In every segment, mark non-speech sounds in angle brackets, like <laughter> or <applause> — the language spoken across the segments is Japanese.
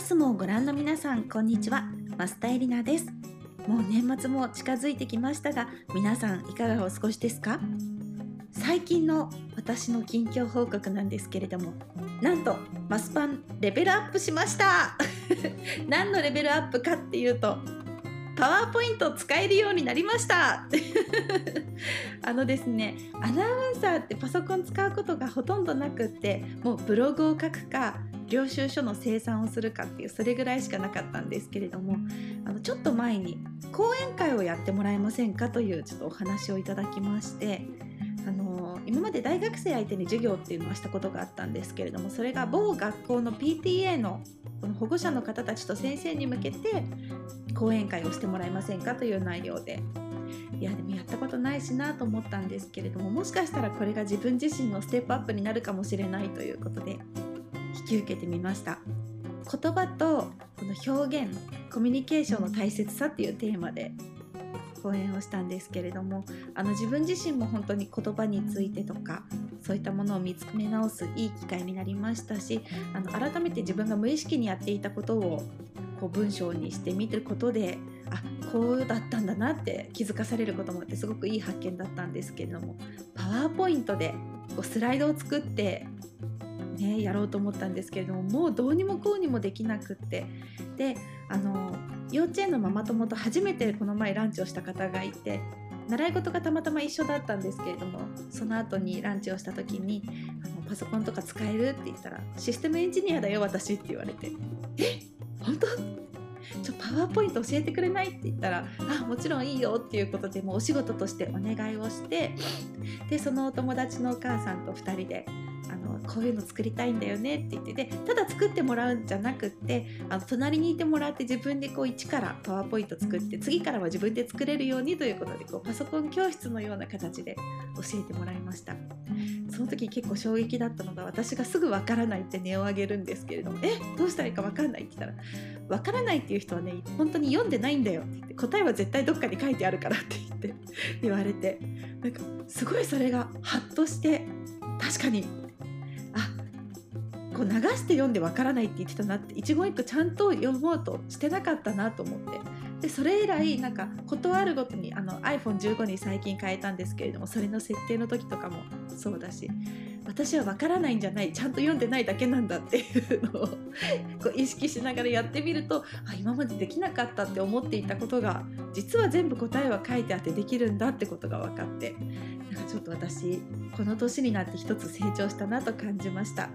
イスもご覧の皆さんこんにちは。増田エリナです。もう年末も近づいてきましたが皆さんいかがお過ごしですか？最近の私の近況報告なんですけれどもなんとマスパンレベルアップしました。<laughs> 何のレベルアップかっていうとパワーポイント使えるようになりました。<laughs> あのですねアナウンサーってパソコン使うことがほとんどなくってもうブログを書くか領収書の生産をするかっていうそれぐらいしかなかったんですけれどもあのちょっと前に講演会をやってもらえませんかというちょっとお話をいただきましてあの今まで大学生相手に授業っていうのはしたことがあったんですけれどもそれが某学校の PTA の保護者の方たちと先生に向けて講演会をしてもらえませんかという内容で。いやでもやったことないしなと思ったんですけれどももしかしたらこれが自分自身のステップアップになるかもしれないということで引き受けてみました。言葉とこの表現コミュニケーションの大切さっていうテーマで講演をしたんですけれどもあの自分自身も本当に言葉についてとかそういったものを見つめ直すいい機会になりましたしあの改めて自分が無意識にやっていたことをこう文章にしてみてることであこうだったんだなって気づかされることもあってすごくいい発見だったんですけれどもパワーポイントでこうスライドを作ってね、やろうと思ったんですけれどももうどうにもこうにもできなくって。であの幼稚園のママ友と初めてこの前ランチをした方がいて習い事がたまたま一緒だったんですけれどもその後にランチをした時にあのパソコンとか使えるって言ったらシステムエンジニアだよ私って言われてえ本当？ちょパワーポイント教えてくれないって言ったらあもちろんいいよっていうことでもうお仕事としてお願いをしてでそのお友達のお母さんと2人でこういうの作りたいんだよねって言っててただ作ってもらうんじゃなくってあの隣にいてもらって自分でこう一からパワーポイント作って次からは自分で作れるようにということでこうパソコン教室のような形で教えてもらいました。その時結構衝撃だったのが私がすぐわからないって値を上げるんですけれどもえどうしたらいいかわかんないって言ったらわからないっていう人はね本当に読んでないんだよって言って答えは絶対どっかに書いてあるからって言って言われてなんかすごいそれがハッとして確かにこう流して読んでわからないって言ってたなって一言一句ちゃんと読もうとしてなかったなと思ってでそれ以来なんか断るごとにあの iPhone15 に最近変えたんですけれどもそれの設定の時とかもそうだし私はわからないんじゃないちゃんと読んでないだけなんだっていうのを <laughs> こう意識しながらやってみるとあ今までできなかったって思っていたことが実は全部答えは書いてあってできるんだってことが分かってなんかちょっと私この年になって一つ成長したなと感じました。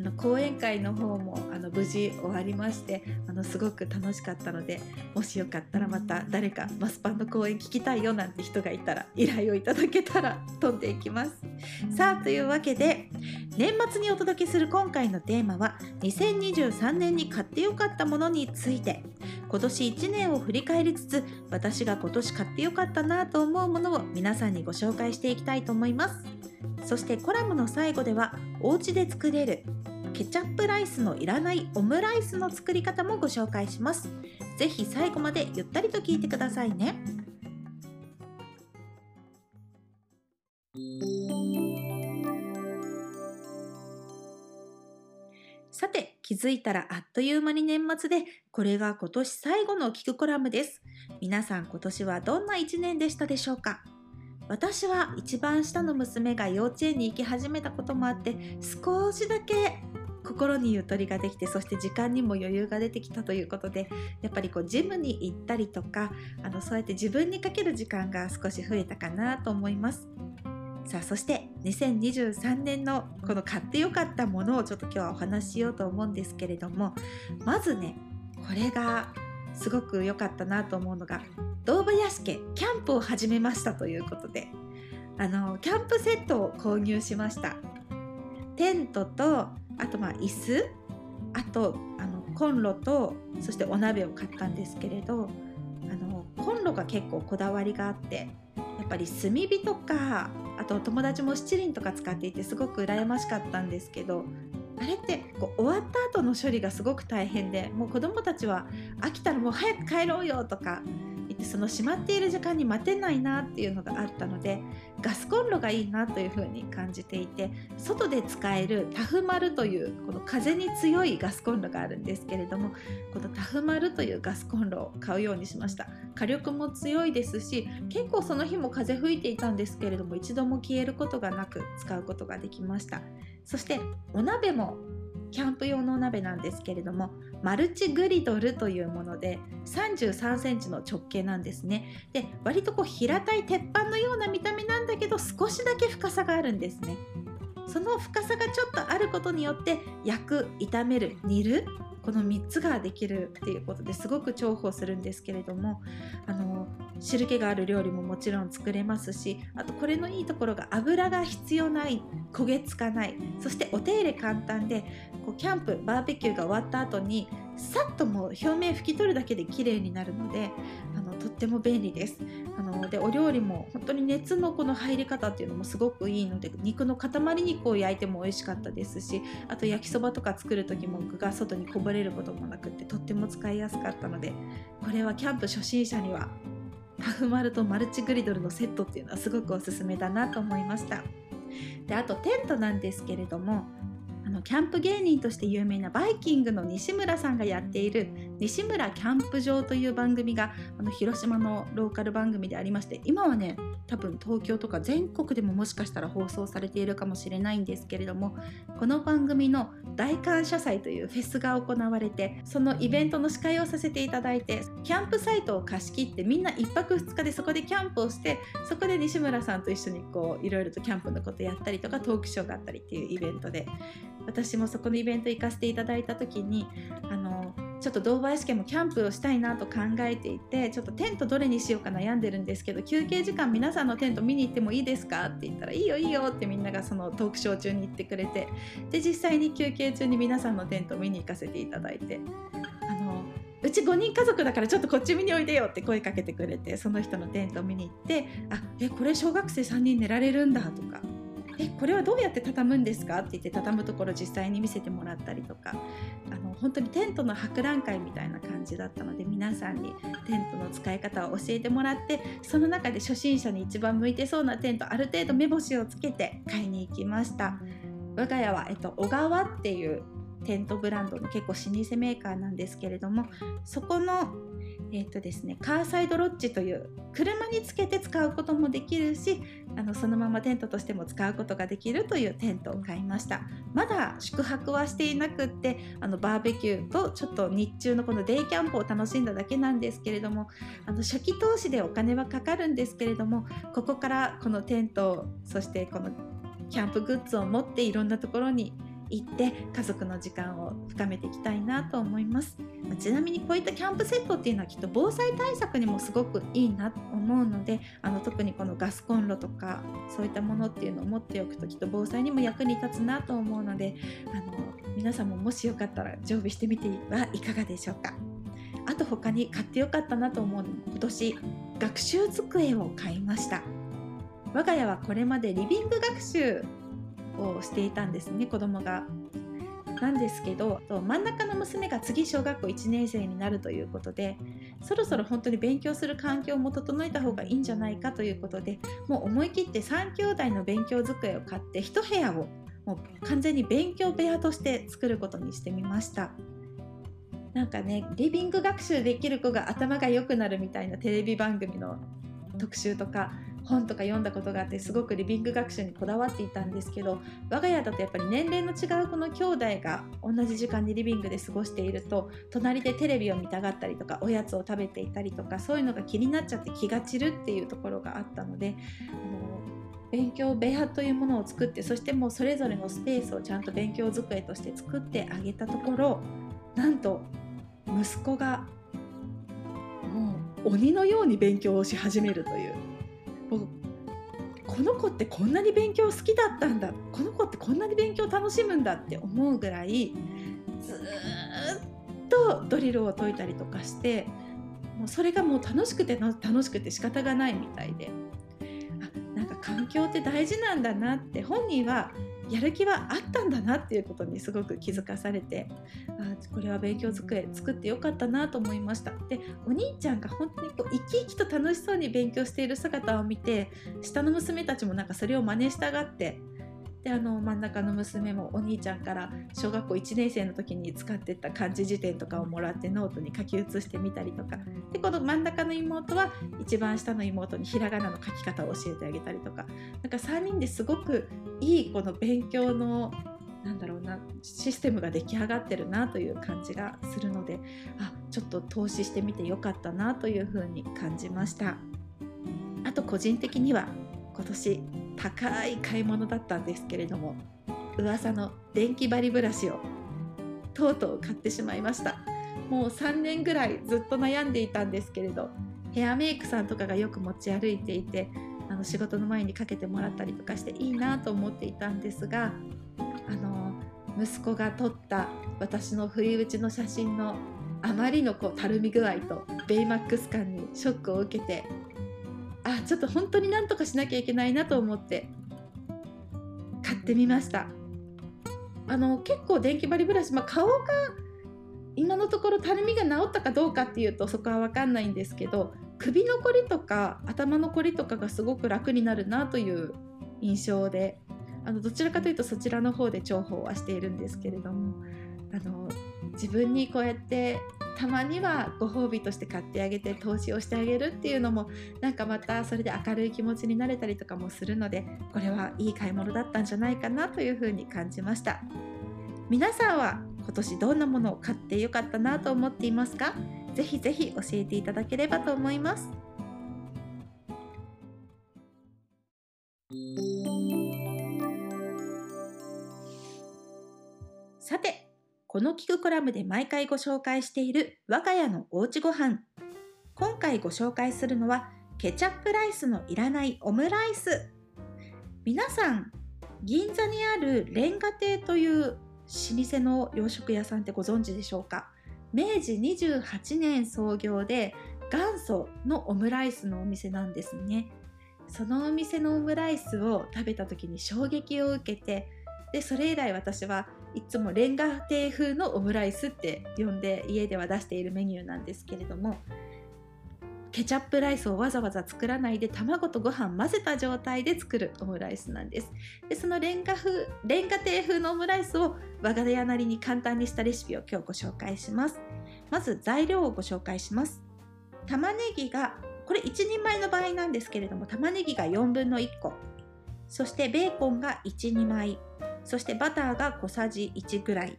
の講演会の方もあの無事終わりましてあのすごく楽しかったのでもしよかったらまた誰かマスパンの講演聞きたいよなんて人がいたら依頼をいただけたら飛んでいきます。さあというわけで年末にお届けする今回のテーマは2023年に買ってよかったものについて今年1年を振り返りつつ私が今年買ってよかったなと思うものを皆さんにご紹介していきたいと思いますそしてコラムの最後ではお家で作れるケチャップライスのいらないオムライスの作り方もご紹介します。ぜひ最後までゆったりと聞いてくださいね。さて気づいたらあっという間に年末でこれが今年最後の聞くコラムです。皆さん今年はどんな1年でしたでしょうか？私は一番下の娘が幼稚園に行き始めたこともあって少しだけ心にゆとりができてそして時間にも余裕が出てきたということでやっぱりこうジムに行ったりとかあのそうやって自分にかける時間が少し増えたかなと思います。さあそして2023年のこの買ってよかったものをちょっと今日はお話ししようと思うんですけれどもまずねこれがすごく良かったなと思うのが道具屋敷キャンプを始めましたということであのキャンプセットを購入しました。テントとあとまあ椅子あとあのコンロとそしてお鍋を買ったんですけれどあのコンロが結構こだわりがあってやっぱり炭火とかあと友達も七輪とか使っていてすごく羨ましかったんですけどあれってこう終わった後の処理がすごく大変でもう子どもたちは飽きたらもう早く帰ろうよとかでその閉まっている時間に待てないなっていうのがあったのでガスコンロがいいなというふうに感じていて外で使えるタフマルというこの風に強いガスコンロがあるんですけれどもこのタフマルというガスコンロを買うようにしました。火力も強いですし結構その日も風吹いていたんですけれども一度も消えることがなく使うことができました。そしてお鍋もキャンプ用のお鍋なんですけれどもマルチグリドルというもので33センチの直径なんですね。で割とこう平たい鉄板のような見た目なんだけど少しだけ深さがあるんですね。その深さがちょっとあることによって焼く炒める煮るこの3つができるっていうことですごく重宝するんですけれどもあの汁気がある料理ももちろん作れますしあとこれのいいところが油が必要ない焦げつかないそしてお手入れ簡単でこうキャンプバーベキューが終わった後にさっともう表面拭き取るだけで綺麗になるのであのとっても便利です。あのでお料理も本当に熱のこの入り方っていうのもすごくいいので肉の塊肉を焼いても美味しかったですしあと焼きそばとか作る時も具が外にこぼれることもなくってとっても使いやすかったのでこれはキャンプ初心者にはタフマルとマルチグリドルのセットっていうのはすごくおすすめだなと思いました。であとテントなんですけれどもあのキャンプ芸人として有名なバイキングの西村さんがやっている「西村キャンプ場」という番組があの広島のローカル番組でありまして今はね多分東京とか全国でももしかしたら放送されているかもしれないんですけれどもこの番組の大感謝祭というフェスが行われてそのイベントの司会をさせていただいてキャンプサイトを貸し切ってみんな1泊2日でそこでキャンプをしてそこで西村さんと一緒にこういろいろとキャンプのことやったりとかトークショーがあったりっていうイベントで私もそこのイベント行かせていただいた時にあのちょっと堂林家もキャンプをしたいなと考えていてちょっとテントどれにしようか悩んでるんですけど休憩時間皆さんのテント見に行ってもいいですかって言ったらいいよいいよってみんながそのトークショー中に言ってくれてで実際に休憩中に皆さんのテントを見に行かせていただいてあのうち5人家族だからちょっとこっち見においでよって声かけてくれてその人のテントを見に行ってあえこれ小学生3人寝られるんだとかえこれはどうやって畳むんですか?」って言って畳むところ実際に見せてもらったりとかあの本当にテントの博覧会みたいな感じだったので皆さんにテントの使い方を教えてもらってその中で初心者に一番向いてそうなテントある程度目星をつけて買いに行きました我が家は、えっと、小川っていうテントブランドの結構老舗メーカーなんですけれどもそこのえーとですね、カーサイドロッジという車につけて使うこともできるしあのそのままテントとしても使うことができるというテントを買いました。まだ宿泊はしていなくってあのバーベキューとちょっと日中のこのデイキャンプを楽しんだだけなんですけれどもあの初期投資でお金はかかるんですけれどもここからこのテントそしてこのキャンプグッズを持っていろんなところに行って家族の時間を深めていきたいなと思います。ちなみにこういったキャンプセットっていうのはきっと防災対策にもすごくいいなと思うのであの特にこのガスコンロとかそういったものっていうのを持っておくときっと防災にも役に立つなと思うのであの皆さんももしよかったら常備してみてはいかがでしょうか。あと他に買ってよかったなと思うの今年学習机を買いました。我が家はこれまでリビング学習をしていたんですね子供が。なんですけど真ん中の娘が次小学校1年生になるということでそろそろ本当に勉強する環境も整えた方がいいんじゃないかということでもう思い切って3兄弟の勉強机を買って1部屋をもう完全に勉強部屋として作ることにしてみました。なんかねリビング学習できる子が頭が良くなるみたいなテレビ番組の特集とか本とか読んだことがあってすごくリビング学習にこだわっていたんですけど我が家だとやっぱり年齢の違うこの兄弟が同じ時間にリビングで過ごしていると隣でテレビを見たがったりとかおやつを食べていたりとかそういうのが気になっちゃって気が散るっていうところがあったので勉強部屋というものを作ってそしてもうそれぞれのスペースをちゃんと勉強机として作ってあげたところなんと息子がもう鬼のように勉強をし始めるというこの子ってこんなに勉強好きだったんだ。この子ってこんなに勉強楽しむんだって思うぐらいずっとドリルを解いたりとかしてもうそれがもう楽しくて楽しくて仕方がないみたいで。あなんか環境って大事なんだなって本人はやる気はあったんだなっていうことにすごく気づかされてあこれは勉強机作ってよかったなと思いました。でお兄ちゃんが本当にこう生き生きと楽しそうに勉強している姿を見て下の娘たちもなんかそれを真似したがってであの真ん中の娘もお兄ちゃんから小学校1年生の時に使ってた漢字辞典とかをもらってノートに書き写してみたりとか。でこの真ん中の妹は一番下の妹にひらがなの書き方を教えてあげたりとか。なんか3人ですごくいいこの勉強のなんだろうなシステムが出来上がってるなという感じがするのであちょっと投資してみてよかったなというふうに感じました。あと個人的には今年高い買い物だったんですけれども噂の電気針ブラシをとうとう買ってしまいました。もう3年ぐらいずっと悩んでいたんですけれどヘアメイクさんとかがよく持ち歩いていてあの仕事の前にかけてもらったりとかしていいなと思っていたんですがあの息子が撮った私の不意打ちの写真のあまりのこうたるみ具合とベイマックス感にショックを受けてあちょっと本当になんとかしなきゃいけないなと思って買ってみました。あの結構電気針ブラシ、まあ、顔が今のところたるみが治ったかどうかっていうとそこは分かんないんですけど首のこりとか頭のこりとかがすごく楽になるなという印象であのどちらかというとそちらの方で重宝はしているんですけれどもあの自分にこうやってたまにはご褒美として買ってあげて投資をしてあげるっていうのもなんかまたそれで明るい気持ちになれたりとかもするのでこれはいい買い物だったんじゃないかなというふうに感じました。皆さんは今年どんなものを買ってよかったなと思っていますか？ぜひぜひ教えていただければと思います。さてこの聞くコラムで毎回ご紹介している我が家のおうちご飯。今回ご紹介するのはケチャップライスのいらないオムライス。皆さん銀座にあるレンガ亭という老舗の洋食屋さんってご存知でしょうか？明治28年創業で元祖のオムライスのお店なんですね。そのお店のオムライスを食べた時に衝撃を受けてでそれ以来私はいつもレンガ亭風のオムライスって呼んで家では出しているメニューなんですけれどもケチャップライスをわざわざ作らないで卵とご飯混ぜた状態で作るオムライスなんです。でそのレンガ風レンガ亭風のオムライスを我が家なりに簡単にしたレシピを今日ご紹介します。まず材料をご紹介します。玉ねぎがこれ1人前の場合なんですけれども玉ねぎが4分の1個。そしてベーコンが12枚そしてバターが小さじ1ぐらい。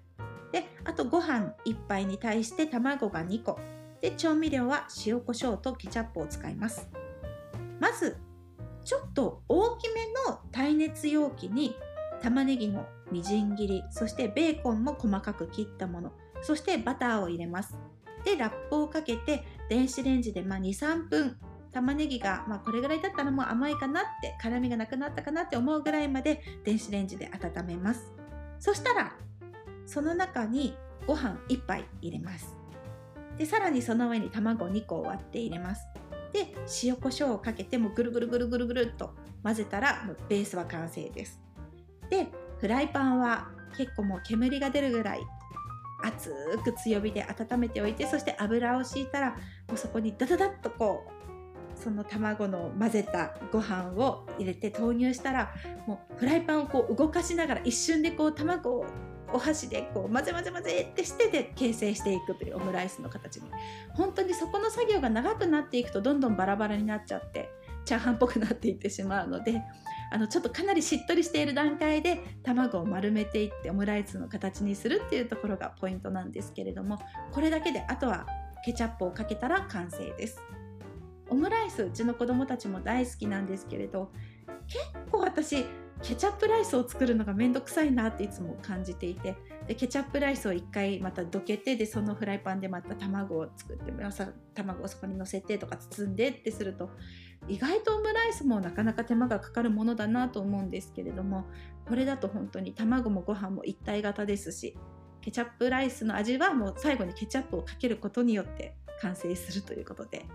であとご飯1杯に対して卵が2個。で調味料は塩コショウとケチャップを使います。まずちょっと大きめの耐熱容器に玉ねぎのみじん切りそしてベーコンも細かく切ったものそしてバターを入れます。でラップをかけて電子レンジでま23分玉ねぎが、まあ、これぐらいだったらもう甘いかなって辛みがなくなったかなって思うぐらいまで電子レンジで温めます。そしたらその中にご飯1杯入れます。でさらにその上に卵2個を割って入れます。で塩コショウをかけてもぐるぐるぐるぐるぐるっと混ぜたらもうベースは完成です。でフライパンは結構もう煙が出るぐらい熱く強火で温めておいてそして油を敷いたらもうそこにダダダッとこうその卵の混ぜたご飯を入れて投入したらもうフライパンをこう動かしながら一瞬でこう卵をお箸でこう混ぜ混ぜ混ぜってしてで形成していくというオムライスの形に本当にそこの作業が長くなっていくとどんどんバラバラになっちゃってチャーハンっぽくなっていってしまうのであのちょっとかなりしっとりしている段階で卵を丸めていってオムライスの形にするっていうところがポイントなんですけれどもこれだけであとはケチャップをかけたら完成です。オムライスうちの子供たちも大好きなんですけれど結構私ケチャップライスを作るのがめんどくさいなっていつも感じていてでケチャップライスを1回またどけてでそのフライパンでまた卵を作って卵をそこにのせてとか包んでってすると意外とオムライスもなかなか手間がかかるものだなと思うんですけれどもこれだと本当に卵もご飯も一体型ですしケチャップライスの味はもう最後にケチャップをかけることによって完成するということで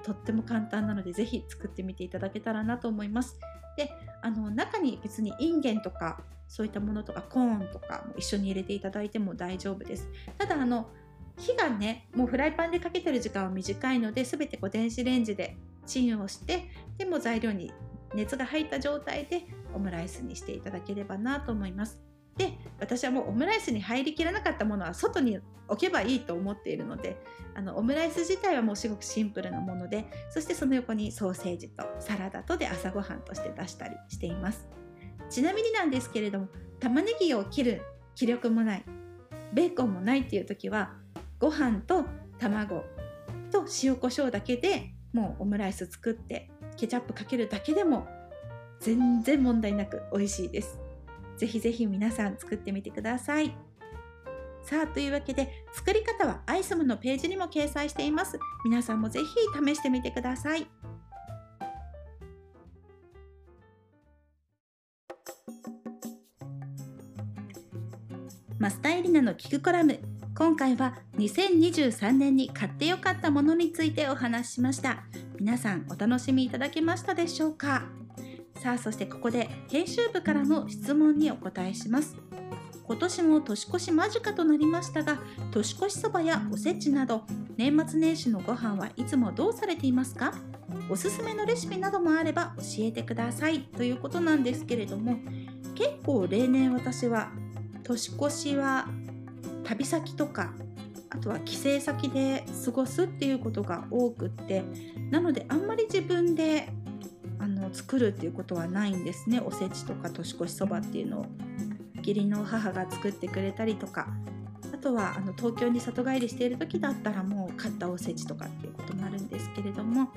とっても簡単なのでぜひ作ってみていただけたらなと思います。であの中に別にインゲンとかそういったものとかコーンとかも一緒に入れていただいても大丈夫ですただあの火がねもうフライパンでかけてる時間は短いので全てこう電子レンジでチンをしてでも材料に熱が入った状態でオムライスにしていただければなと思いますで私はもうオムライスに入りきらなかったものは外に置けばいいと思っているのであのオムライス自体はもうすごくシンプルなものでそしてその横にソーセージとサラダとで朝ごはんとして出したりしています。ちなみになんですけれども玉ねぎを切る気力もないベーコンもないっていう時はご飯と卵と塩コショウだけでもうオムライス作ってケチャップかけるだけでも全然問題なく美味しいです。ぜひぜひ皆さん作ってみてください。さあというわけで作り方はアイスムのページにも掲載しています。皆さんもぜひ試してみてください。マスタイリナの聞くコラム今回は2023年に買ってよかったものについてお話ししました皆さんお楽しみいただけましたでしょうか？さあそしてここで編集部からの質問にお答えします。今年も年越し間近となりましたが年越しそばやおせちなど年末年始のご飯はいつもどうされていますか？おすすめのレシピなどもあれば教えてください。ということなんですけれども結構例年私は年越しは旅先とかあとは帰省先で過ごすっていうことが多くってなのであんまり自分であの作るっていうことはないんですね。おせちとか年越しそばっていうのを義理の母が作ってくれたりとか。あとはあの東京に里帰りしている時だったらもう買ったおせちとかっていうこともあるんですけれども。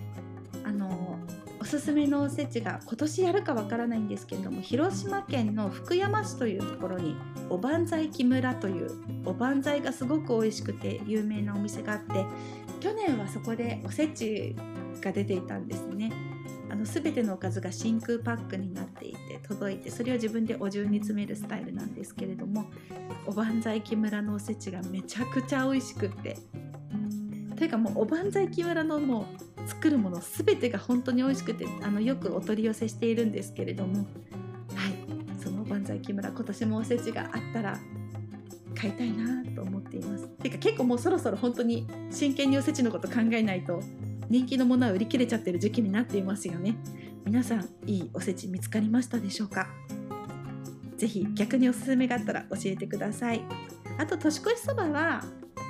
あのおすすめのおせちが今年やるかわからないんですけれども広島県の福山市というところにおばんざい木村というおばんざいがすごく美味しくて有名なお店があって去年はそこでおせちが出ていたんですね。の全てのおかずが真空パックになっていて届いてそれを自分でお重に詰めるスタイルなんですけれどもおばんざい木村のおせちがめちゃくちゃ美味しくってというかもうおばんざい木村のもう作るもの全てが本当に美味しくてあのよくお取り寄せしているんですけれどもはいそのおばんざい木村今年もおせちがあったら買いたいなと思っています。てか結構もうそろそろ本当に真剣におせちのこと考えないと人気のものは売り切れちゃってる時期になっていますよね。皆さんいいおせち見つかりましたでしょうか？ぜひ逆におすすめがあったら教えてください。あと年越しそばは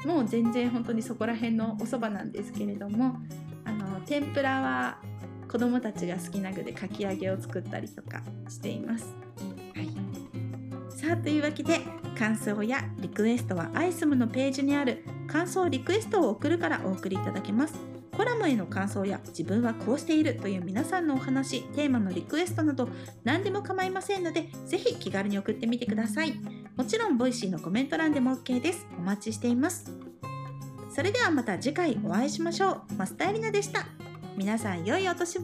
もう全然本当にそこら辺のおそばなんですけれどもあの天ぷらは子供たちが好きな具でかき揚げを作ったりとかしています、はい、さあというわけで感想やリクエストはアイスムのページにある感想リクエストを送るからお送りいただけますコラムへの感想や自分はこうしているという皆さんのお話、テーマのリクエストなど何でも構いませんので、ぜひ気軽に送ってみてください。もちろん、 Voicy のコメント欄でも OK です。お待ちしています。それではまた次回お会いしましょう。マスターエリナでした。皆さん良いお年を